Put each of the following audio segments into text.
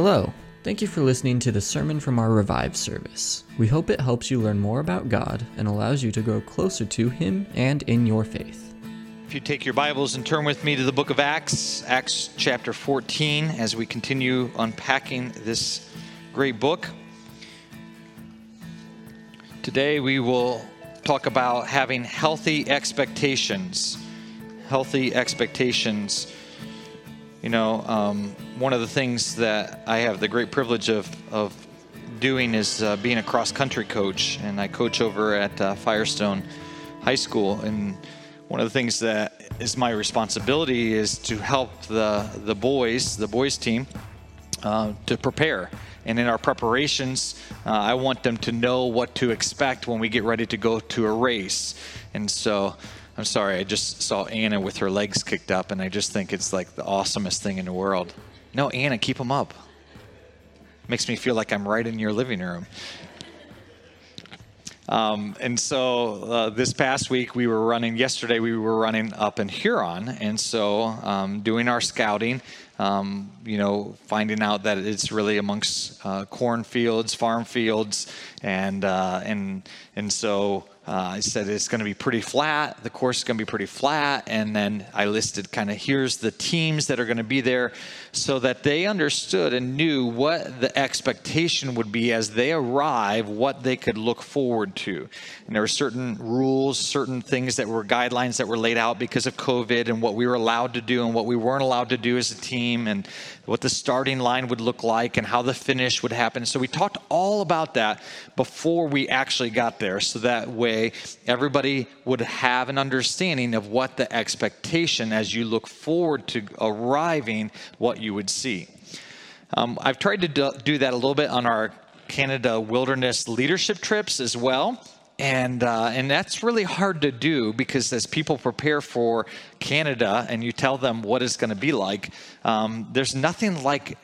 Hello. Thank you for listening to the sermon from our Revive service. We hope it helps you learn more about God and allows you to grow closer to Him and in your faith. If you take your Bibles and turn with me to the book of Acts, Acts chapter 14, as we continue unpacking this great book. Today we will talk about having healthy expectations. Healthy expectations. You know, um, one of the things that I have the great privilege of, of doing is uh, being a cross country coach, and I coach over at uh, Firestone High School. And one of the things that is my responsibility is to help the the boys, the boys team, uh, to prepare. And in our preparations, uh, I want them to know what to expect when we get ready to go to a race. And so I'm sorry, I just saw Anna with her legs kicked up, and I just think it's like the awesomest thing in the world. No, Anna, keep them up. Makes me feel like I'm right in your living room. Um, and so uh, this past week we were running, yesterday we were running up in Huron. And so um, doing our scouting, um, you know, finding out that it's really amongst uh, cornfields, farm fields. And, uh, and, and so uh, I said it's going to be pretty flat. The course is going to be pretty flat. And then I listed kind of here's the teams that are going to be there so that they understood and knew what the expectation would be as they arrive, what they could look forward to. And there were certain rules, certain things that were guidelines that were laid out because of COVID and what we were allowed to do and what we weren't allowed to do as a team and what the starting line would look like and how the finish would happen. So we talked all about that before we actually got there so that way everybody would have an understanding of what the expectation as you look forward to arriving, what you would see. Um, I've tried to do, that a little bit on our Canada wilderness leadership trips as well. And, uh, and that's really hard to do because as people prepare for Canada and you tell them what it's going to be like, um, there's nothing like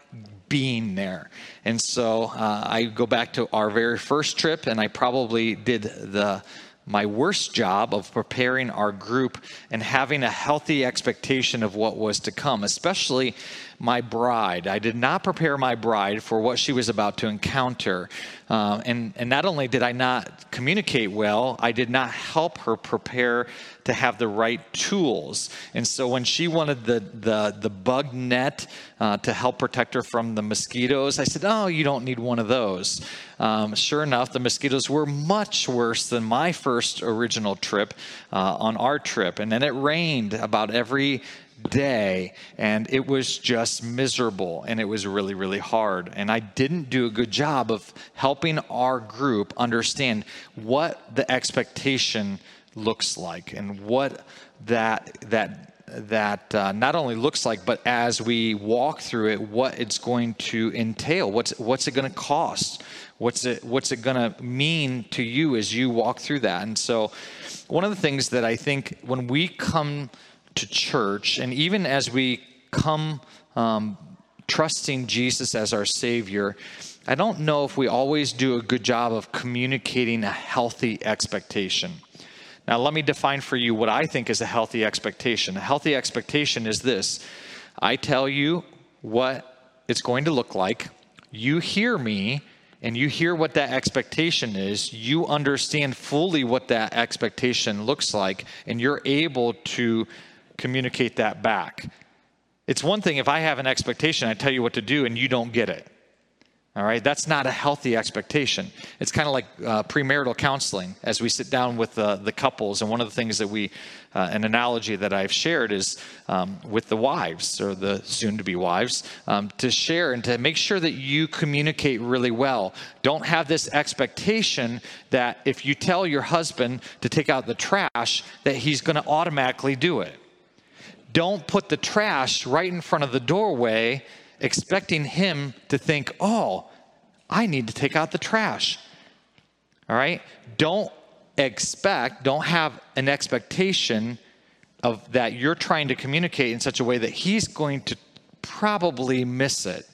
being there. And so uh, I go back to our very first trip, and I probably did the my worst job of preparing our group and having a healthy expectation of what was to come, especially my bride. I did not prepare my bride for what she was about to encounter. Uh, and, and not only did I not communicate well, I did not help her prepare to have the right tools. And so when she wanted the, the, the bug net uh, to help protect her from the mosquitoes, I said, Oh, you don't need one of those. Um, sure enough, the mosquitoes were much worse than my first original trip uh, on our trip. And then it rained about every day and it was just miserable and it was really really hard. And i didn't do a good job of helping our group understand what the expectation looks like and what that that that uh, not only looks like but as we walk through it what it's going to entail. What's what's it going to cost? What's it what's it going to mean to you as you walk through that? And so one of the things that i think when we come to church, and even as we come um, trusting Jesus as our Savior, I don't know if we always do a good job of communicating a healthy expectation. Now, let me define for you what I think is a healthy expectation. A healthy expectation is this I tell you what it's going to look like, you hear me, and you hear what that expectation is, you understand fully what that expectation looks like, and you're able to communicate that back. It's one thing if I have an expectation, I tell you what to do, and you don't get it. All right, that's not a healthy expectation. It's kind of like uh, premarital counseling as we sit down with uh, the couples. And one of the things that we, uh, an analogy that I've shared is um, with the wives or the soon to be wives, um, to share and to make sure that you communicate really well. Don't have this expectation that if you tell your husband to take out the trash, that he's going to automatically do it. Don't put the trash right in front of the doorway, expecting him to think, oh, I need to take out the trash. All right? Don't expect, don't have an expectation of that you're trying to communicate in such a way that he's going to probably miss it.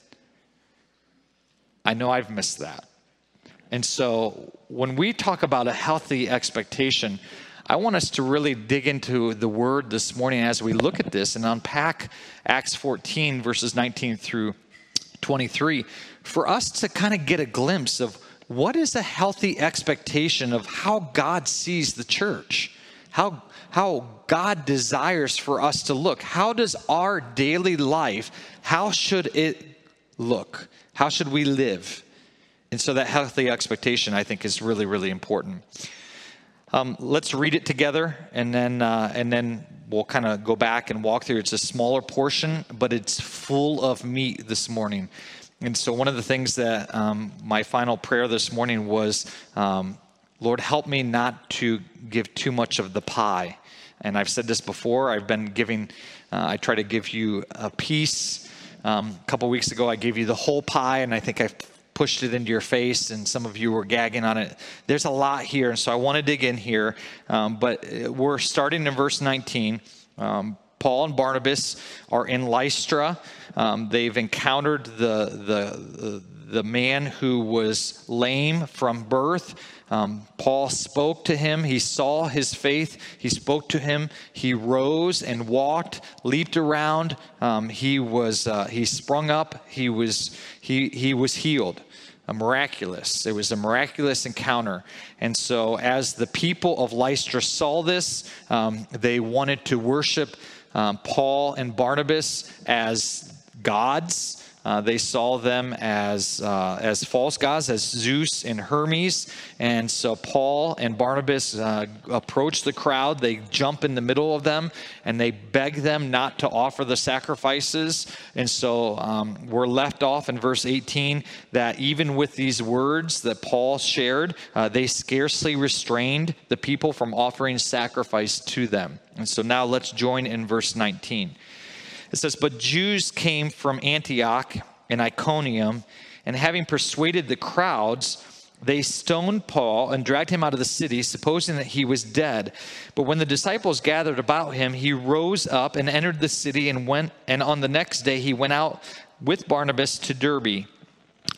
I know I've missed that. And so when we talk about a healthy expectation, I want us to really dig into the word this morning as we look at this and unpack Acts 14, verses 19 through 23, for us to kind of get a glimpse of what is a healthy expectation of how God sees the church, how, how God desires for us to look. How does our daily life, how should it look? How should we live? And so that healthy expectation, I think, is really, really important. Um, let's read it together, and then uh, and then we'll kind of go back and walk through. It's a smaller portion, but it's full of meat this morning. And so, one of the things that um, my final prayer this morning was, um, Lord, help me not to give too much of the pie. And I've said this before. I've been giving. Uh, I try to give you a piece. Um, a couple weeks ago, I gave you the whole pie, and I think I've pushed it into your face, and some of you were gagging on it. There's a lot here, and so I want to dig in here. Um, but uh, we're starting in verse 19. Um, Paul and Barnabas are in Lystra. Um, they've encountered the, the, the man who was lame from birth. Um, Paul spoke to him. He saw his faith. He spoke to him. He rose and walked, leaped around. Um, he was uh, he sprung up. He was he he was healed. A miraculous. It was a miraculous encounter. And so, as the people of Lystra saw this, um, they wanted to worship um, Paul and Barnabas as gods. Uh, they saw them as, uh, as false gods, as Zeus and Hermes. And so Paul and Barnabas uh, approach the crowd. They jump in the middle of them and they beg them not to offer the sacrifices. And so um, we're left off in verse 18 that even with these words that Paul shared, uh, they scarcely restrained the people from offering sacrifice to them. And so now let's join in verse 19. It says, But Jews came from Antioch and Iconium, and having persuaded the crowds, they stoned Paul and dragged him out of the city, supposing that he was dead. But when the disciples gathered about him, he rose up and entered the city and went, and on the next day he went out with Barnabas to Derbe.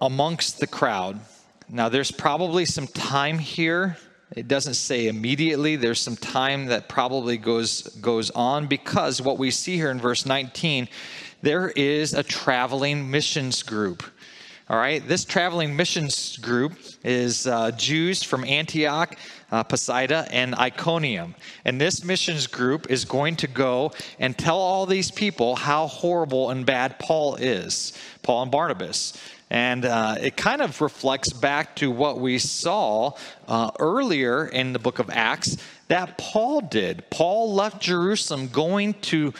amongst the crowd. Now, there's probably some time here. It doesn't say immediately. There's some time that probably goes goes on because what we see here in verse 19, there is a traveling missions group. All right, this traveling missions group is uh, Jews from Antioch, uh, Pisidia, and Iconium. And this missions group is going to go and tell all these people how horrible and bad Paul is, Paul and Barnabas. And uh, it kind of reflects back to what we saw uh, earlier in the book of Acts that Paul did. Paul left Jerusalem going to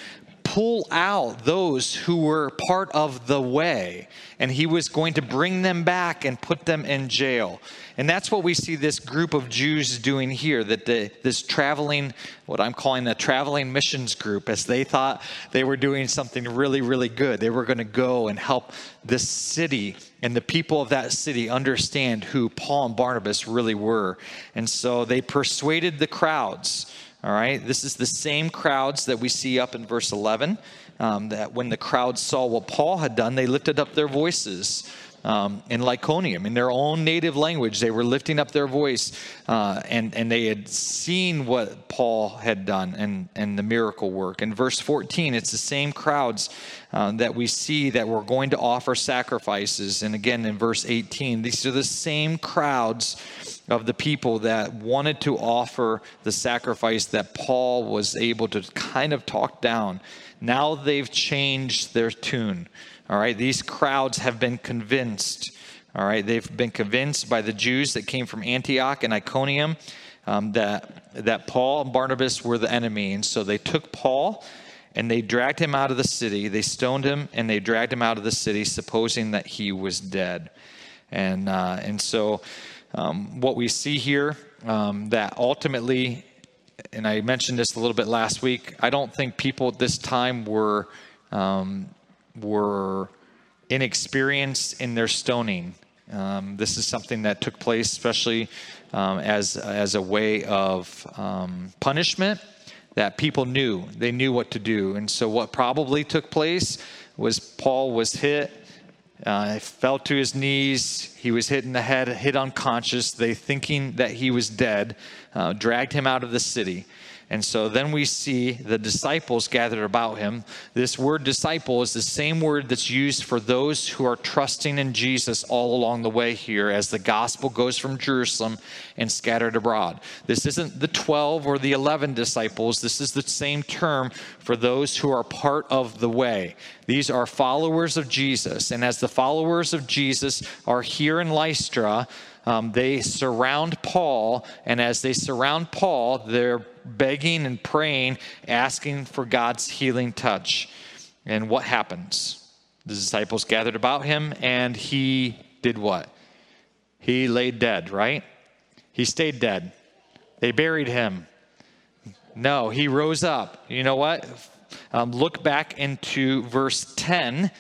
pull out those who were part of the way, and he was going to bring them back and put them in jail. And that's what we see this group of Jews doing here, that the, this traveling, what I'm calling the traveling missions group, as they thought they were doing something really, really good. They were going to go and help this city and the people of that city understand who Paul and Barnabas really were. And so they persuaded the crowds. All right, this is the same crowds that we see up in verse 11. Um, that when the crowd saw what Paul had done, they lifted up their voices um, in Lycaonian, in their own native language. They were lifting up their voice, uh, and, and they had seen what Paul had done and, and the miracle work. In verse 14, it's the same crowds uh, that we see that were going to offer sacrifices. And again, in verse 18, these are the same crowds of the people that wanted to offer the sacrifice that Paul was able to kind of talk down. Now they've changed their tune. All right, these crowds have been convinced. All right, they've been convinced by the Jews that came from Antioch and Iconium um, that, that Paul and Barnabas were the enemy. And so they took Paul and they dragged him out of the city. They stoned him and they dragged him out of the city, supposing that he was dead. And, uh, and so um, what we see here, um, that ultimately, and I mentioned this a little bit last week, I don't think people at this time were um, were inexperienced in their stoning. Um, this is something that took place, especially um, as as a way of um, punishment that people knew. They knew what to do, and so what probably took place was Paul was hit. Uh, fell to his knees. He was hit in the head, hit unconscious. They, thinking that he was dead, uh, dragged him out of the city. And so then we see the disciples gathered about him. This word disciple is the same word that's used for those who are trusting in Jesus all along the way here as the gospel goes from Jerusalem and scattered abroad. This isn't the 12 or the 11 disciples. This is the same term for those who are part of the way. These are followers of Jesus. And as the followers of Jesus are here in Lystra, um, they surround Paul, and as they surround Paul, they're begging and praying, asking for God's healing touch. And what happens? The disciples gathered about him, and he did what? He laid dead, right? He stayed dead. They buried him. No, he rose up. You know what? Um, look back into verse 10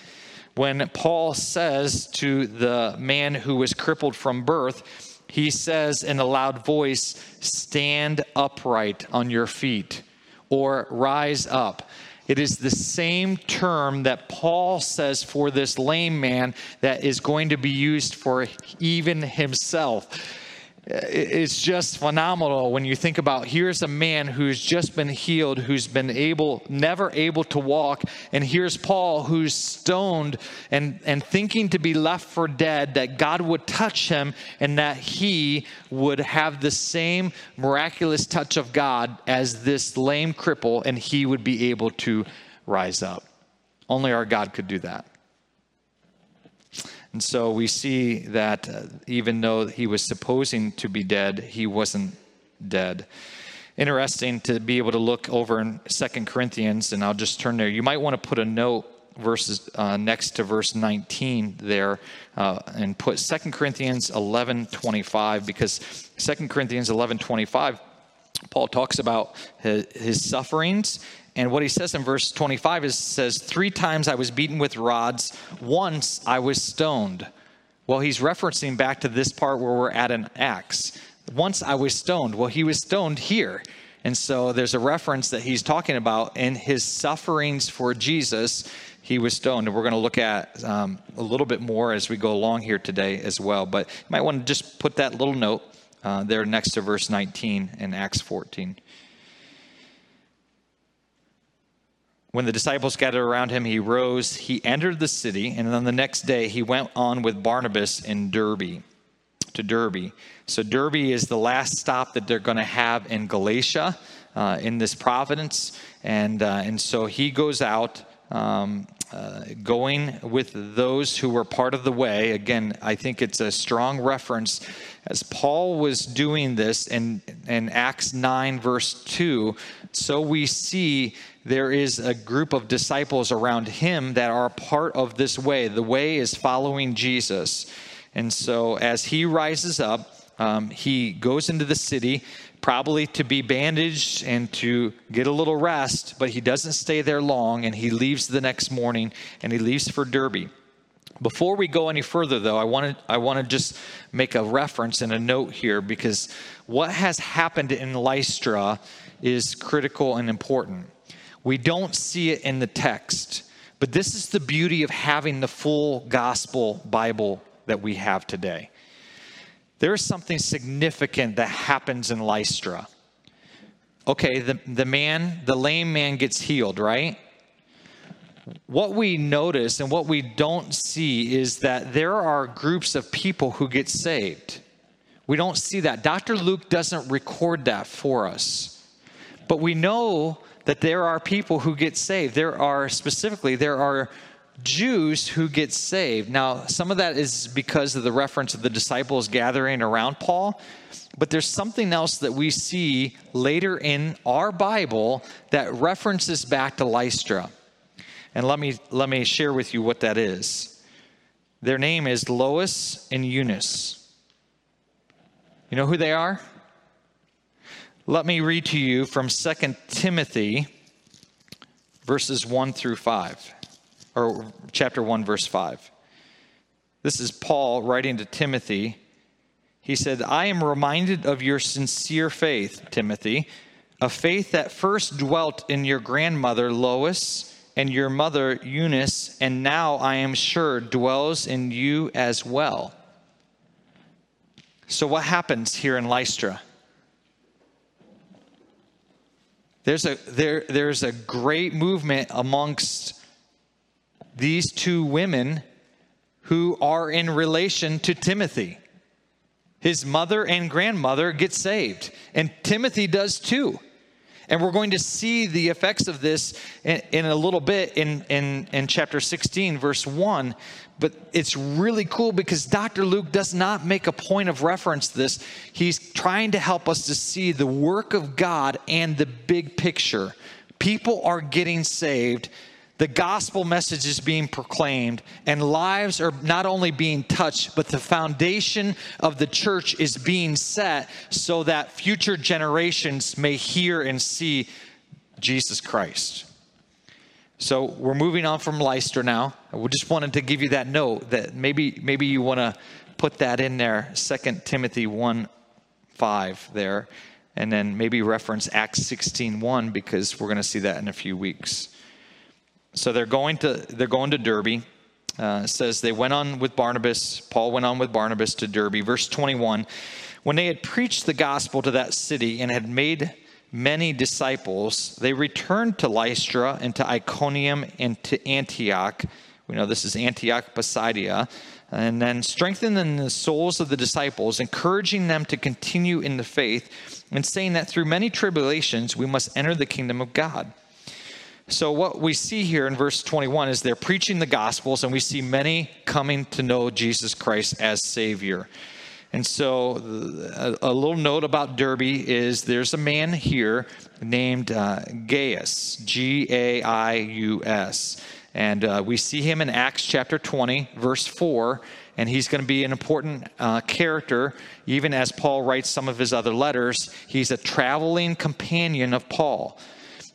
when Paul says to the man who was crippled from birth, he says in a loud voice, Stand upright on your feet or rise up. It is the same term that Paul says for this lame man that is going to be used for even himself it's just phenomenal when you think about here's a man who's just been healed who's been able never able to walk and here's paul who's stoned and and thinking to be left for dead that god would touch him and that he would have the same miraculous touch of god as this lame cripple and he would be able to rise up. Only our god could do that and so we see that uh, even though he was supposing to be dead, he wasn't dead. Interesting to be able to look over in Second Corinthians, and I'll just turn there. You might want to put a note verses uh, next to verse 19 there uh, and put Second Corinthians 11 25 because Second Corinthians 11 25 Paul talks about his, his sufferings and what he says in verse 25 is says, Three times I was beaten with rods, once I was stoned. Well, he's referencing back to this part where we're at an Acts. Once I was stoned. Well, he was stoned here. And so there's a reference that he's talking about in his sufferings for Jesus, he was stoned. And we're going to look at um, a little bit more as we go along here today as well. But you might want to just put that little note uh, there next to verse 19 in Acts 14. When the disciples gathered around him, he rose, he entered the city, and then the next day he went on with Barnabas in Derbe, to Derbe. So Derbe is the last stop that they're going to have in Galatia, uh, in this province, and uh, and so he goes out. Um, uh, going with those who were part of the way. Again, I think it's a strong reference as Paul was doing this in, in Acts 9, verse 2. So we see there is a group of disciples around him that are part of this way. The way is following Jesus. And so as he rises up, um, he goes into the city, probably to be bandaged and to get a little rest, but he doesn't stay there long and he leaves the next morning and he leaves for Derbe. Before we go any further, though, I want I want to just make a reference and a note here because what has happened in Lystra is critical and important. We don't see it in the text, but this is the beauty of having the full gospel Bible that we have today. There is something significant that happens in Lystra. Okay, the, the man, the lame man gets healed, right? What we notice and what we don't see is that there are groups of people who get saved. We don't see that. Dr. Luke doesn't record that for us. But we know that there are people who get saved. There are specifically, there are Jews who get saved. Now, some of that is because of the reference of the disciples gathering around Paul, but there's something else that we see later in our Bible that references back to Lystra. And let me let me share with you what that is. Their name is Lois and Eunice. You know who they are? Let me read to you from 2 Timothy verses 1 through 5, or chapter 1, verse 5. This is Paul writing to Timothy. He said, I am reminded of your sincere faith, Timothy, a faith that first dwelt in your grandmother Lois and your mother Eunice, and now I am sure dwells in you as well. So, what happens here in Lystra? There's a, there, there's a great movement amongst these two women who are in relation to Timothy. His mother and grandmother get saved, and Timothy does too. And we're going to see the effects of this in, in, a little bit in, in, in chapter 16, verse 1. But it's really cool because Dr. Luke does not make a point of reference to this. He's trying to help us to see the work of God and the big picture. People are getting saved the gospel message is being proclaimed, and lives are not only being touched, but the foundation of the church is being set so that future generations may hear and see Jesus Christ. So we're moving on from Lystra now. We just wanted to give you that note that maybe maybe you want to put that in there, 2 Timothy 1 5 there, and then maybe reference Acts 16 1 because we're going to see that in a few weeks. So they're going to they're going to Derbe. Uh, says they went on with Barnabas. Paul went on with Barnabas to Derbe. Verse 21. When they had preached the gospel to that city and had made many disciples, they returned to Lystra and to Iconium and to Antioch. We know this is Antioch Pisidia. And then strengthening the souls of the disciples, encouraging them to continue in the faith, and saying that through many tribulations we must enter the kingdom of God. So, what we see here in verse 21 is they're preaching the Gospels, and we see many coming to know Jesus Christ as Savior. And so, a, a little note about Derbe is there's a man here named uh, Gaius, G A I U S. And uh, we see him in Acts chapter 20, verse 4, and he's going to be an important uh, character, even as Paul writes some of his other letters. He's a traveling companion of Paul.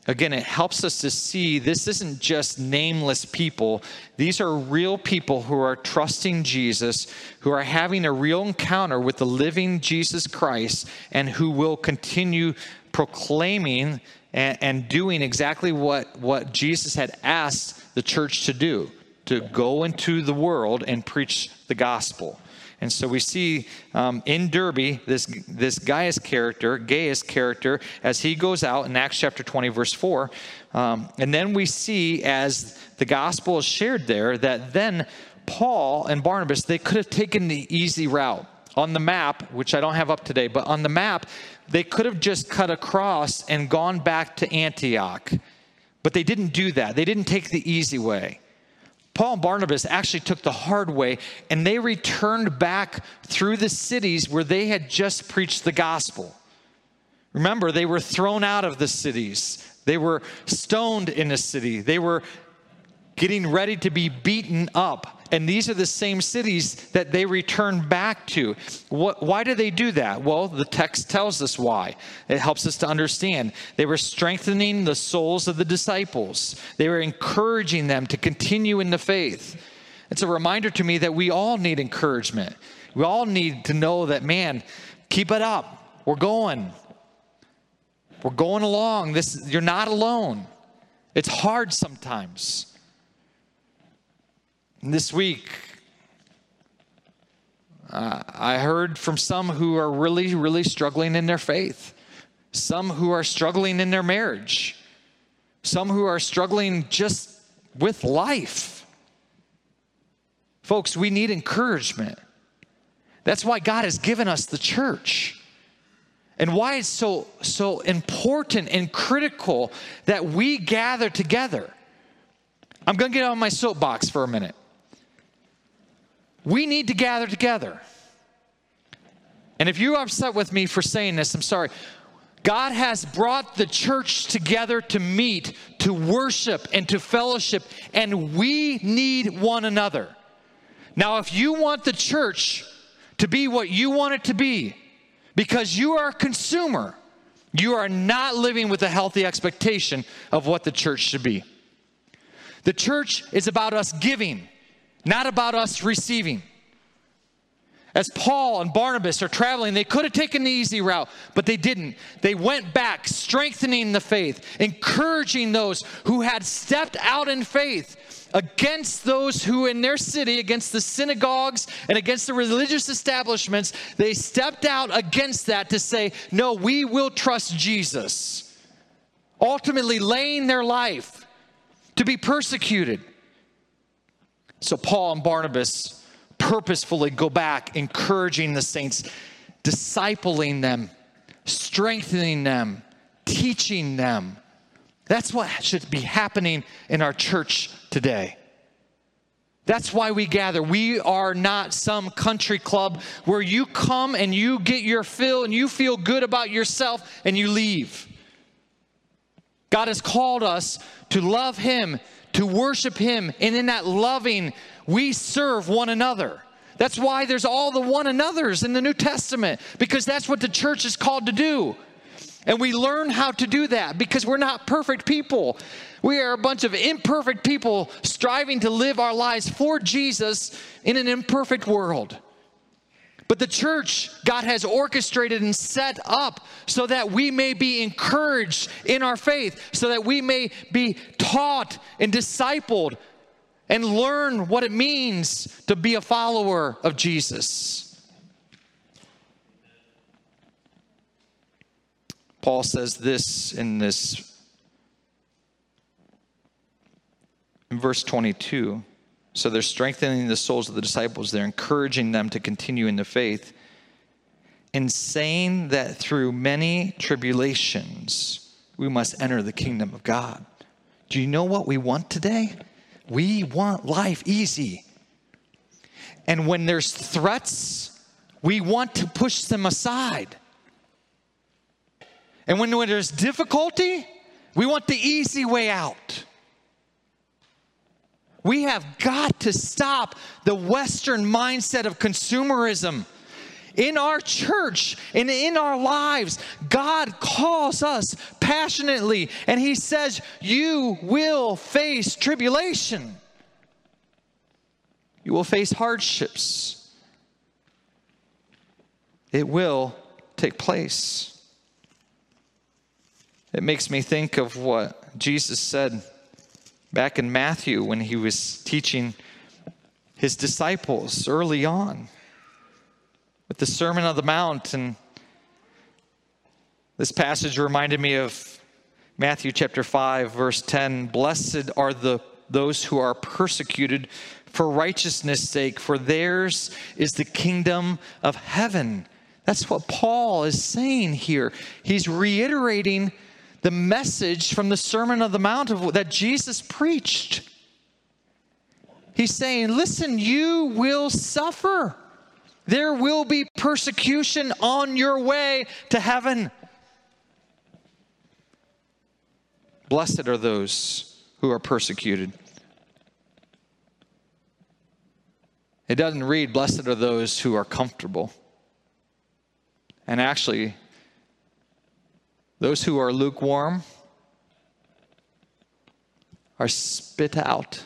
Again, it helps us to see this isn't just nameless people. These are real people who are trusting Jesus, who are having a real encounter with the living Jesus Christ, and who will continue proclaiming and, and doing exactly what, what Jesus had asked the church to do to go into the world and preach the gospel. And so we see um, in Derbe this, this Gaius character, Gaius character, as he goes out in Acts chapter 20, verse 4. Um, and then we see as the gospel is shared there that then Paul and Barnabas, they could have taken the easy route. On the map, which I don't have up today, but on the map, they could have just cut across and gone back to Antioch. But they didn't do that. They didn't take the easy way. Paul and Barnabas actually took the hard way and they returned back through the cities where they had just preached the gospel. Remember, they were thrown out of the cities, they were stoned in the city, they were getting ready to be beaten up. And these are the same cities that they return back to. What, why do they do that? Well, the text tells us why. It helps us to understand. They were strengthening the souls of the disciples, they were encouraging them to continue in the faith. It's a reminder to me that we all need encouragement. We all need to know that, man, keep it up. We're going. We're going along. This, you're not alone. It's hard sometimes. This week, uh, I heard from some who are really, really struggling in their faith, some who are struggling in their marriage, some who are struggling just with life. Folks, we need encouragement. That's why God has given us the church. And why it's so so important and critical that we gather together. I'm going to get on my soapbox for a minute. We need to gather together. And if you're upset with me for saying this, I'm sorry. God has brought the church together to meet, to worship, and to fellowship, and we need one another. Now, if you want the church to be what you want it to be, because you are a consumer, you are not living with a healthy expectation of what the church should be. The church is about us giving, not about us receiving. As Paul and Barnabas are traveling, they could have taken the easy route, but they didn't. They went back, strengthening the faith, encouraging those who had stepped out in faith against those who in their city, against the synagogues and against the religious establishments, they stepped out against that to say, No, we will trust Jesus. Ultimately, laying their life to be persecuted. So, Paul and Barnabas purposefully go back, encouraging the saints, discipling them, strengthening them, teaching them. That's what should be happening in our church today. That's why we gather. We are not some country club where you come and you get your fill and you feel good about yourself and you leave. God has called us to love Him, to worship Him, and in that loving, we serve one another. That's why there's all the one another's in the New Testament, because that's what the church is called to do. And we learn how to do that because we're not perfect people. We are a bunch of imperfect people striving to live our lives for Jesus in an imperfect world. But the church, God has orchestrated and set up so that we may be encouraged in our faith, so that we may be taught and discipled and learn what it means to be a follower of Jesus. Paul says this in this in verse 22. So they're strengthening the souls of the disciples, they're encouraging them to continue in the faith, and saying that through many tribulations we must enter the kingdom of God. Do you know what we want today? We want life easy. And when there's threats, we want to push them aside. And when, when there's difficulty, we want the easy way out. We have got to stop the Western mindset of consumerism. In our church and in our lives, God calls us passionately, and He says, You will face tribulation. You will face hardships. It will take place. It makes me think of what Jesus said back in Matthew when he was teaching his disciples early on with the Sermon on the Mount. And this passage reminded me of Matthew chapter 5, verse 10 Blessed are the those who are persecuted for righteousness' sake, for theirs is the kingdom of heaven. That's what Paul is saying here. He's reiterating the message from the Sermon on the Mount of, that Jesus preached. He's saying, Listen, you will suffer. There will be persecution on your way to heaven. Blessed are those who are persecuted. It doesn't read, Blessed are those who are comfortable. And actually, those who are lukewarm are spit out.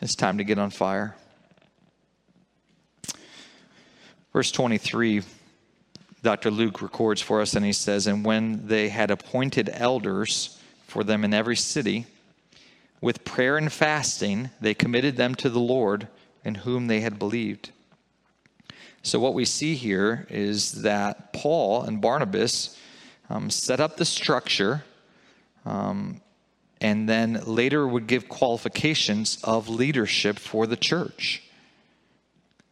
It's time to get on fire. Verse 23, Dr. Luke records for us, and he says, And when they had appointed elders for them in every city, with prayer and fasting, they committed them to the Lord in whom they had believed. So, what we see here is that Paul and Barnabas um, set up the structure um, and then later would give qualifications of leadership for the church.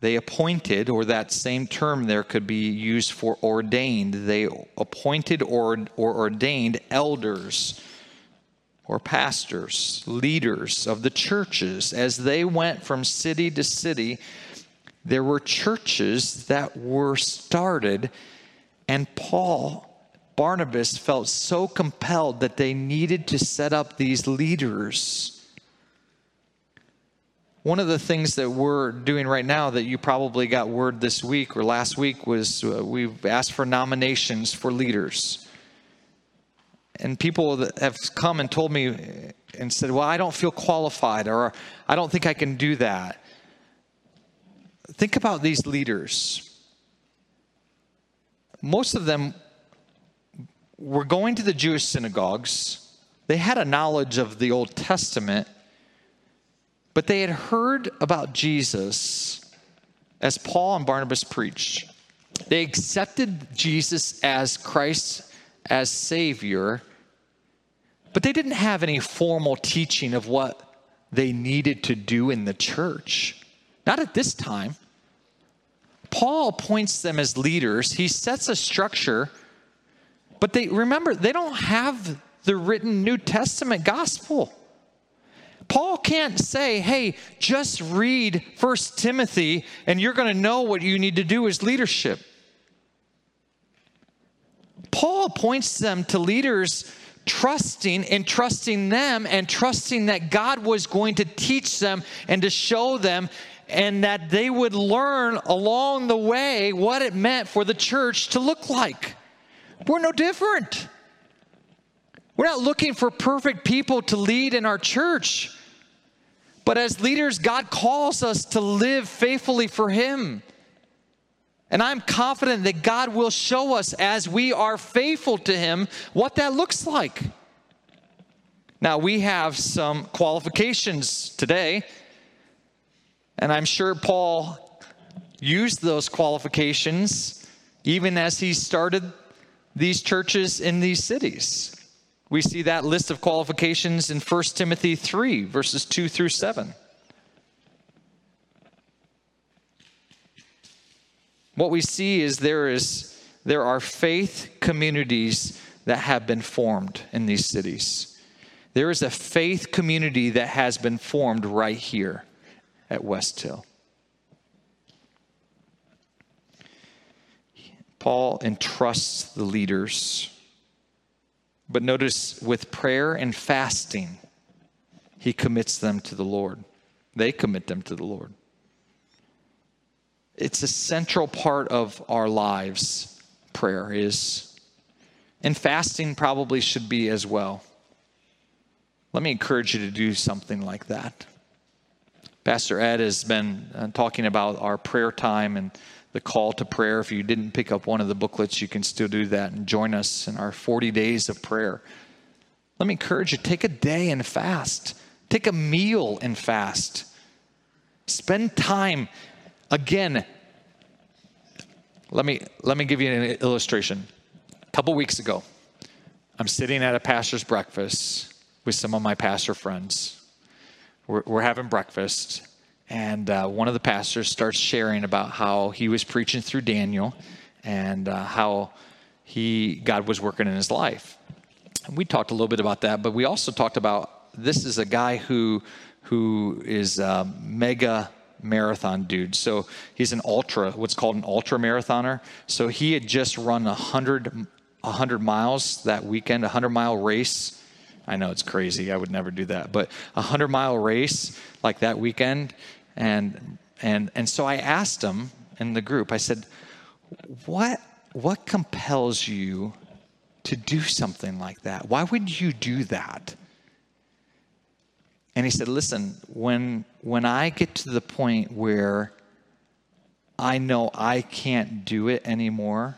They appointed, or that same term there could be used for ordained, they appointed or, or ordained elders or pastors, leaders of the churches as they went from city to city there were churches that were started, and Paul, Barnabas, felt so compelled that they needed to set up these leaders. One of the things that we're doing right now that you probably got word this week or last week was uh, we've asked for nominations for leaders. And people that have come and told me and said, Well, I don't feel qualified, or I don't think I can do that. Think about these leaders. Most of them were going to the Jewish synagogues. They had a knowledge of the Old Testament, but they had heard about Jesus as Paul and Barnabas preached. They accepted Jesus as Christ as Savior, but they didn't have any formal teaching of what they needed to do in the church. Not at this time. Paul appoints them as leaders, he sets a structure, but they remember, they don't have the written New Testament gospel. Paul can't say, hey, just read First Timothy and you're going to know what you need to do as leadership. Paul points them to leaders trusting and trusting them and trusting that God was going to teach them and to show them and that they would learn along the way what it meant for the church to look like. We're no different. We're not looking for perfect people to lead in our church. But as leaders, God calls us to live faithfully for Him. And I'm confident that God will show us as we are faithful to Him what that looks like. Now, we have some qualifications today, and I'm sure Paul used those qualifications even as he started these churches in these cities. We see that list of qualifications in 1 Timothy 3, verses 2 through 7. What we see is there is there are faith communities that have been formed in these cities. There is a faith community that has been formed right here at West Hill. Paul entrusts the leaders but notice with prayer and fasting, he commits them to the Lord. They commit them to the Lord. It's a central part of our lives, prayer is. And fasting probably should be as well. Let me encourage you to do something like that. Pastor Ed has been uh, talking about our prayer time and the call to prayer. If you didn't pick up one of the booklets, you can still do that and join us in our 40 days of prayer. Let me encourage you take a day and fast, take a meal and fast. Spend time again. Let me let me give you an illustration. A couple weeks ago, I'm sitting at a pastor's breakfast with some of my pastor friends. We're, we're having breakfast, and uh, one of the pastors starts sharing about how he was preaching through Daniel and uh, how he God was working in his life. And we talked a little bit about that, but we also talked about this is a guy who who is a mega marathon dude. So he's an ultra, what's called an ultra marathoner. So he had just run a hundred, a hundred miles that weekend, a hundred mile race. I know it's crazy. I would never do that, but a hundred mile race like that weekend. And, and, and so I asked him in the group, I said, what, what compels you to do something like that? Why would you do that? And he said, Listen, when, when I get to the point where I know I can't do it anymore,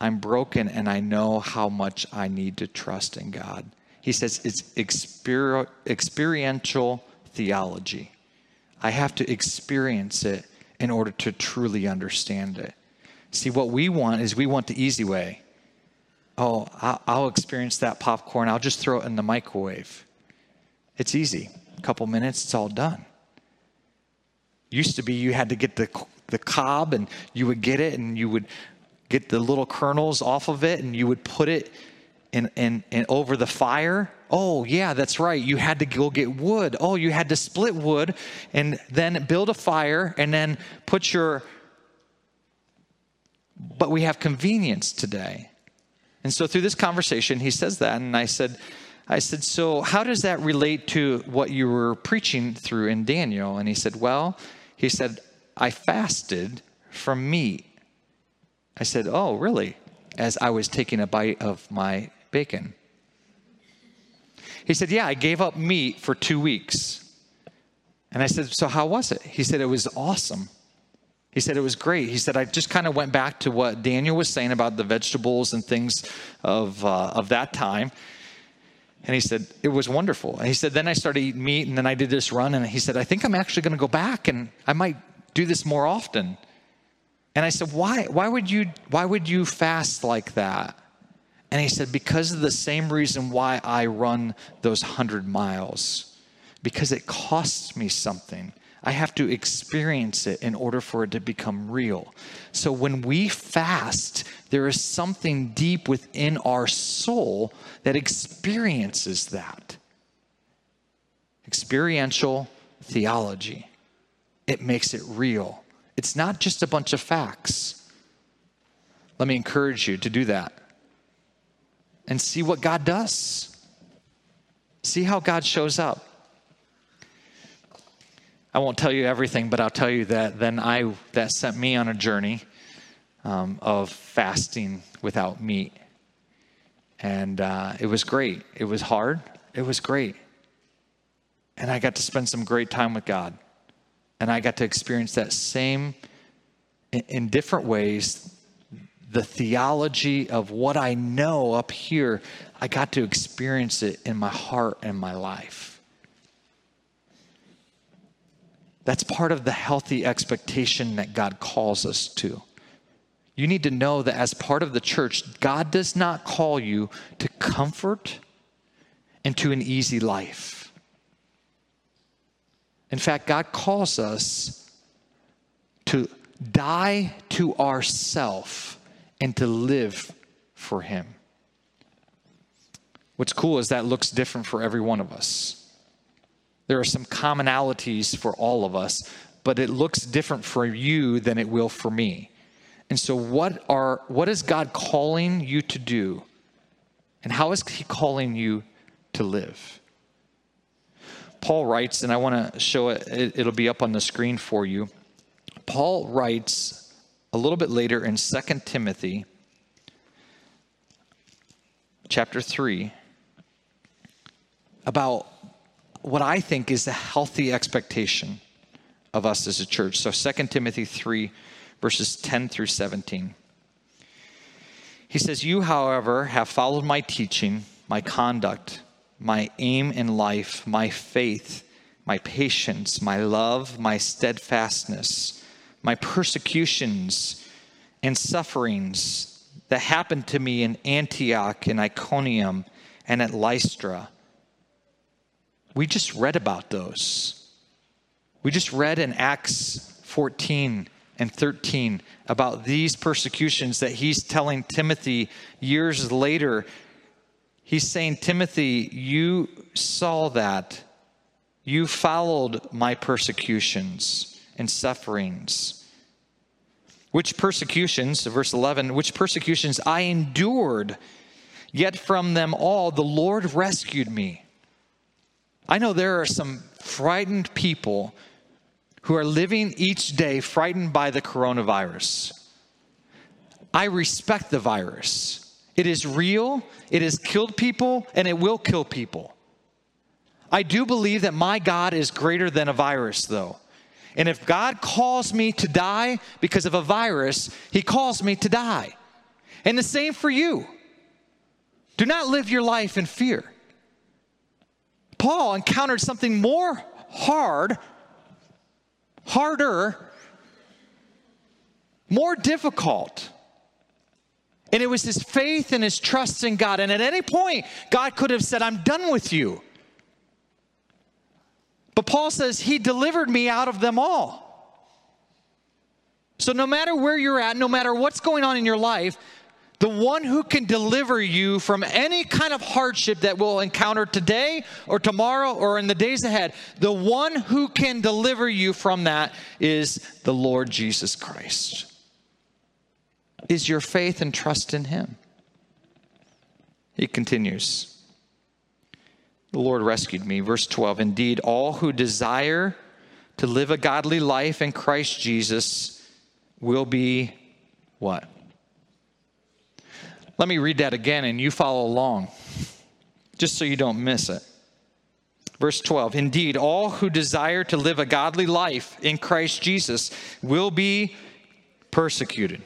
I'm broken and I know how much I need to trust in God. He says it's exper- experiential theology. I have to experience it in order to truly understand it. See, what we want is we want the easy way. Oh, I'll experience that popcorn. I'll just throw it in the microwave. It's easy. A couple minutes, it's all done. Used to be you had to get the, the cob and you would get it and you would get the little kernels off of it and you would put it in, in, in over the fire Oh, yeah, that's right. You had to go get wood. Oh, you had to split wood and then build a fire and then put your. But we have convenience today. And so through this conversation, he says that. And I said, I said, so how does that relate to what you were preaching through in Daniel? And he said, well, he said, I fasted from meat. I said, oh, really? As I was taking a bite of my bacon. He said, Yeah, I gave up meat for two weeks. And I said, So how was it? He said, It was awesome. He said it was great. He said, I just kind of went back to what Daniel was saying about the vegetables and things of, uh, of that time. And he said, it was wonderful. And he said, then I started eating meat and then I did this run. And he said, I think I'm actually going to go back and I might do this more often. And I said, why, why, would you, why would you fast like that? And he said, because of the same reason why I run those 100 miles, because it costs me something. I have to experience it in order for it to become real. So when we fast, there is something deep within our soul that experiences that. Experiential theology. It makes it real. It's not just a bunch of facts. Let me encourage you to do that and see what God does. See how God shows up. I won't tell you everything, but I'll tell you that then I that sent me on a journey um, of fasting without meat, and uh, it was great. It was hard. It was great, and I got to spend some great time with God, and I got to experience that same in, in different ways. The theology of what I know up here, I got to experience it in my heart and my life. That's part of the healthy expectation that God calls us to. You need to know that as part of the church, God does not call you to comfort and to an easy life. In fact, God calls us to die to ourself and to live for Him. What's cool is that looks different for every one of us. There are some commonalities for all of us, but it looks different for you than it will for me. And so what are what is God calling you to do? And how is he calling you to live? Paul writes, and I want to show it, it'll be up on the screen for you. Paul writes a little bit later in 2 Timothy chapter 3 about what I think is a healthy expectation of us as a church. So 2 Timothy 3, verses 10 through 17. He says, You, however, have followed my teaching, my conduct, my aim in life, my faith, my patience, my love, my steadfastness, my persecutions and sufferings that happened to me in Antioch and Iconium and at Lystra we just read about those. We just read in Acts 14 and 13 about these persecutions that he's telling Timothy years later. He's saying, Timothy, you saw that. You followed my persecutions and sufferings. Which persecutions, verse 11, which persecutions I endured, yet from them all the Lord rescued me. I know there are some frightened people who are living each day frightened by the coronavirus. I respect the virus. It is real, it has killed people, and it will kill people. I do believe that my God is greater than a virus, though. And if God calls me to die because of a virus, He calls me to die. And the same for you. Do not live your life in fear. Paul encountered something more hard, harder, more difficult. And it was his faith and his trust in God. And at any point, God could have said, I'm done with you. But Paul says, He delivered me out of them all. So no matter where you're at, no matter what's going on in your life, the one who can deliver you from any kind of hardship that we'll encounter today or tomorrow or in the days ahead, the one who can deliver you from that is the Lord Jesus Christ. Is your faith and trust in him? He continues. The Lord rescued me. Verse 12 Indeed, all who desire to live a godly life in Christ Jesus will be what? Let me read that again and you follow along, just so you don't miss it. Verse 12 Indeed, all who desire to live a godly life in Christ Jesus will be persecuted.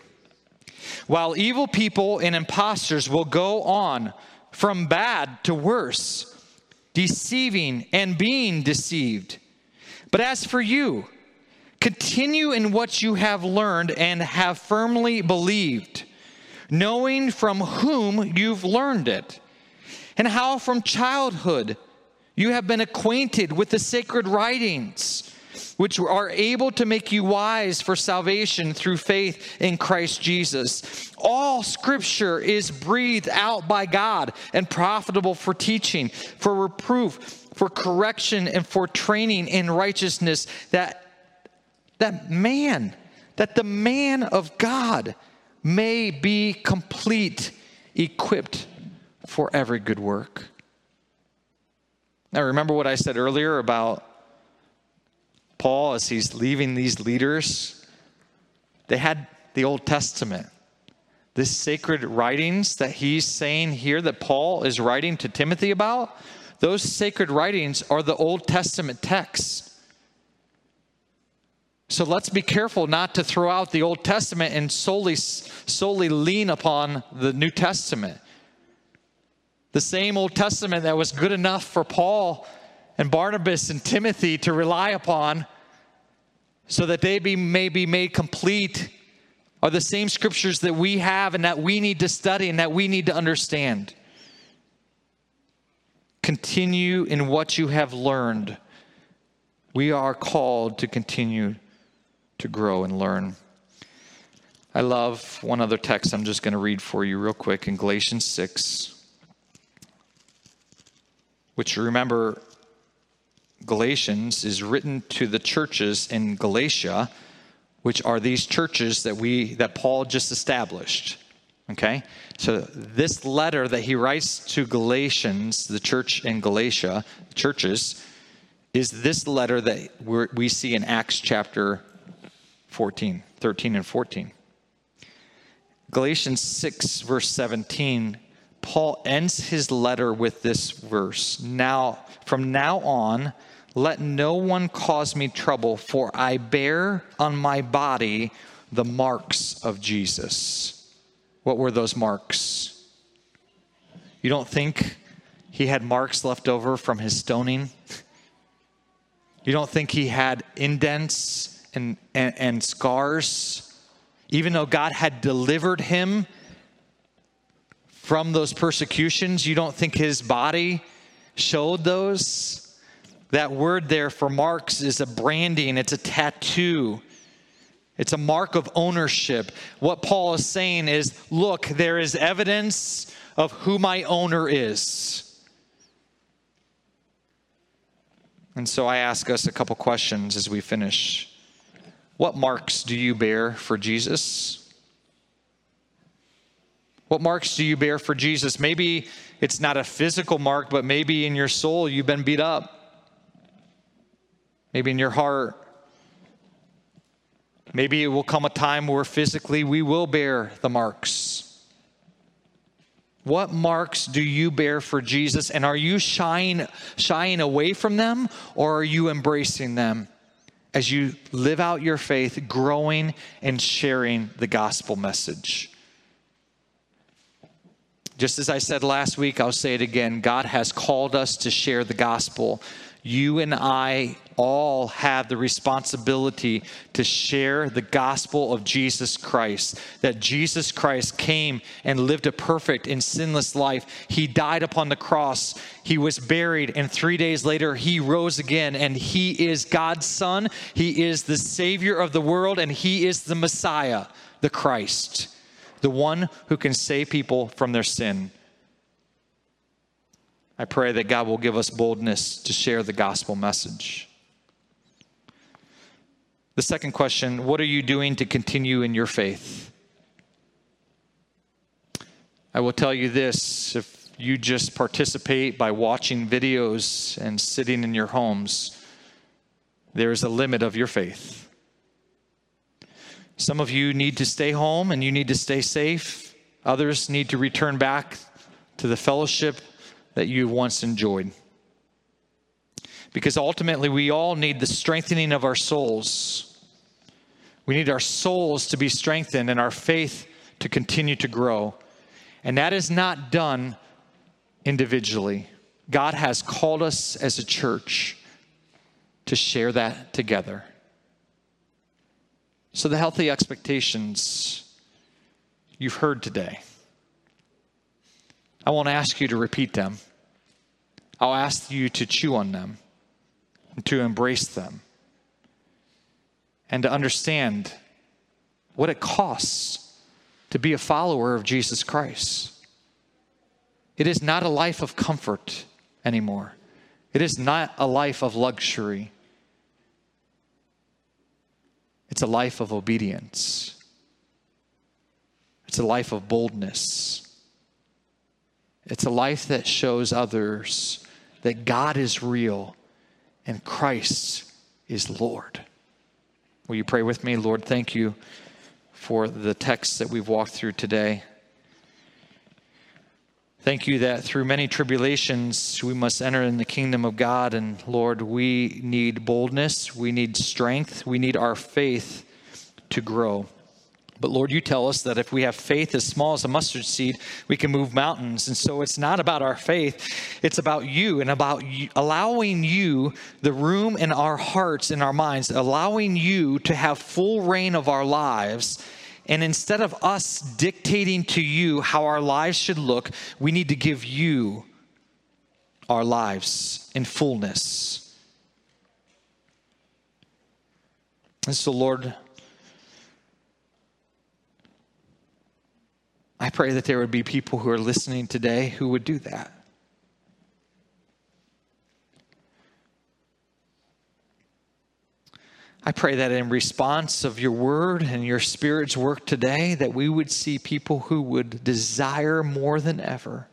While evil people and impostors will go on from bad to worse, deceiving and being deceived. But as for you, continue in what you have learned and have firmly believed, knowing from whom you've learned it, and how from childhood you have been acquainted with the sacred writings which are able to make you wise for salvation through faith in Christ Jesus. All scripture is breathed out by God and profitable for teaching, for reproof, for correction, and for training in righteousness, that that man, that the man of God may be complete, equipped for every good work. Now, remember what I said earlier about Paul, as he's leaving these leaders, they had the Old Testament. This sacred writings that he's saying here that Paul is writing to Timothy about, those sacred writings are the Old Testament texts. So let's be careful not to throw out the Old Testament and solely, solely lean upon the New Testament. The same Old Testament that was good enough for Paul and Barnabas and Timothy to rely upon so that they be, may be made complete are the same scriptures that we have and that we need to study and that we need to understand. Continue in what you have learned. We are called to continue to grow and learn. I love one other text I'm just going to read for you real quick in Galatians 6, which remember Galatians is written to the churches in Galatia, which are these churches that we that Paul just established. Okay? So this letter that he writes to Galatians, the church in Galatia, churches, is this letter that we see in Acts chapter 14, 13 and 14. Galatians 6, verse 17, Paul ends his letter with this verse. Now, from now on, let no one cause me trouble, for I bear on my body the marks of Jesus. What were those marks? You don't think he had marks left over from his stoning? You don't think he had indents and, and, and scars? Even though God had delivered him from those persecutions, you don't think his body showed those? That word there for marks is a branding, it's a tattoo. It's a mark of ownership. What Paul is saying is look, there is evidence of who my owner is. And so I ask us a couple questions as we finish. What marks do you bear for Jesus? What marks do you bear for Jesus? Maybe it's not a physical mark, but maybe in your soul you've been beat up maybe in your heart. Maybe it will come a time where physically we will bear the marks. What marks do you bear for Jesus? And are you shying, shying away from them or are you embracing them as you live out your faith, growing and sharing the gospel message? Just as I said last week, I'll say it again God has called us to share the gospel you and I all have the responsibility to share the gospel of Jesus Christ. That Jesus Christ came and lived a perfect and sinless life. He died upon the cross, he was buried, and three days later, he rose again. And he is God's Son, he is the Savior of the world, and he is the Messiah, the Christ, the one who can save people from their sin. I pray that God will give us boldness to share the gospel message. The second question What are you doing to continue in your faith? I will tell you this if you just participate by watching videos and sitting in your homes, there is a limit of your faith. Some of you need to stay home and you need to stay safe. Others need to return back to the fellowship that you once enjoyed. Because ultimately, we all need the strengthening of our souls. We need our souls to be strengthened and our faith to continue to grow. And that is not done individually. God has called us as a church to share that together. So, the healthy expectations you've heard today, I won't ask you to repeat them. I'll ask you to chew on them to embrace them and to understand what it costs to be a follower of Jesus Christ. It is not a life of comfort anymore, it is not a life of luxury. It's a life of obedience. It's a life of boldness. It's a life that shows others that God is real and Christ is Lord. Will you pray with me? Lord, thank you for the text that we've walked through today. Thank you that through many tribulations we must enter in the kingdom of God. And Lord, we need boldness, we need strength, we need our faith to grow. But Lord, you tell us that if we have faith as small as a mustard seed, we can move mountains. And so it's not about our faith, it's about you and about you, allowing you the room in our hearts and our minds, allowing you to have full reign of our lives. And instead of us dictating to you how our lives should look, we need to give you our lives in fullness. And so, Lord, I pray that there would be people who are listening today who would do that. I pray that in response of your word and your spirit's work today, that we would see people who would desire more than ever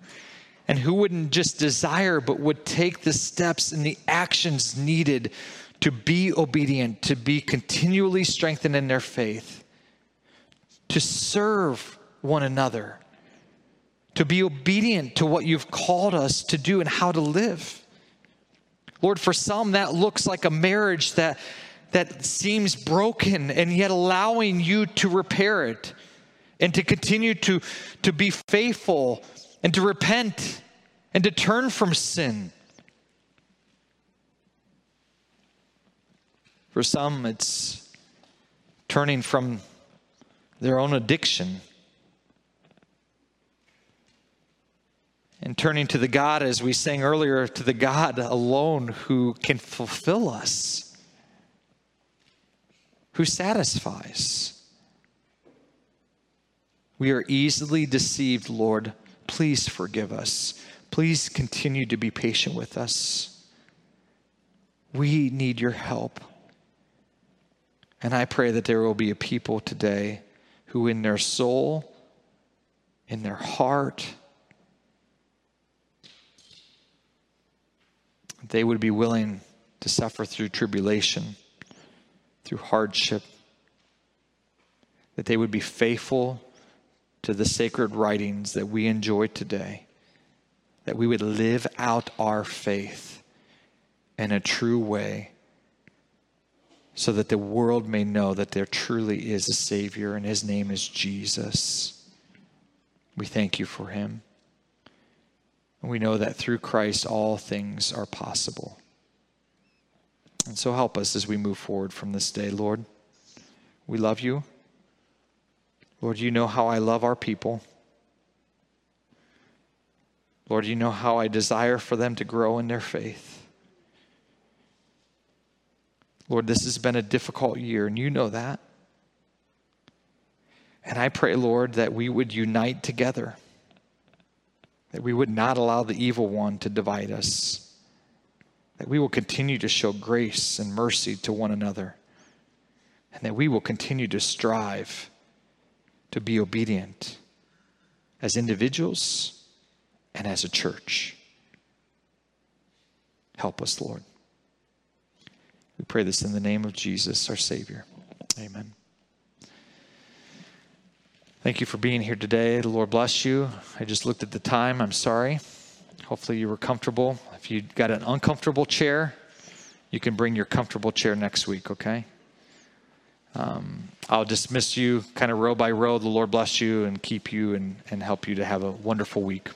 and who wouldn't just desire, but would take the steps and the actions needed to be obedient, to be continually strengthened in their faith, to serve one another, to be obedient to what you've called us to do and how to live. Lord, for some, that looks like a marriage that, that seems broken and yet allowing you to repair it and to continue to, to be faithful and to repent and to turn from sin. For some, it's turning from their own addiction and turning to the God, as we sang earlier, to the God alone who can fulfill us, who satisfies. We are easily deceived, Lord. Please forgive us. Please continue to be patient with us. We need your help. And I pray that there will be a people today who, in their soul, in their heart, they would be willing to suffer through tribulation, through hardship, that they would be faithful to the sacred writings that we enjoy today, that we would live out our faith in a true way so that the world may know that there truly is a Savior and His name is Jesus. We thank you for Him. And we know that through Christ, all things are possible. And so help us as we move forward from this day, Lord. We love you. Lord, you know how I love our people. Lord, you know how I desire for them to grow in their faith. Lord, this has been a difficult year, and you know that. And I pray, Lord, that we would unite together that we would not allow the evil one to divide us, that we will continue to show grace and mercy to one another, and that we will continue to strive to be obedient as individuals and as a church. Help us, Lord. We pray this in the name of Jesus, our Savior. Amen. Thank you for being here today. The Lord bless you. I just looked at the time. I'm sorry. Hopefully, you were comfortable. If you got an uncomfortable chair, you can bring your comfortable chair next week, okay? um, I'll dismiss you kind of row by row. The Lord bless you and keep you and, and help you to have a wonderful week.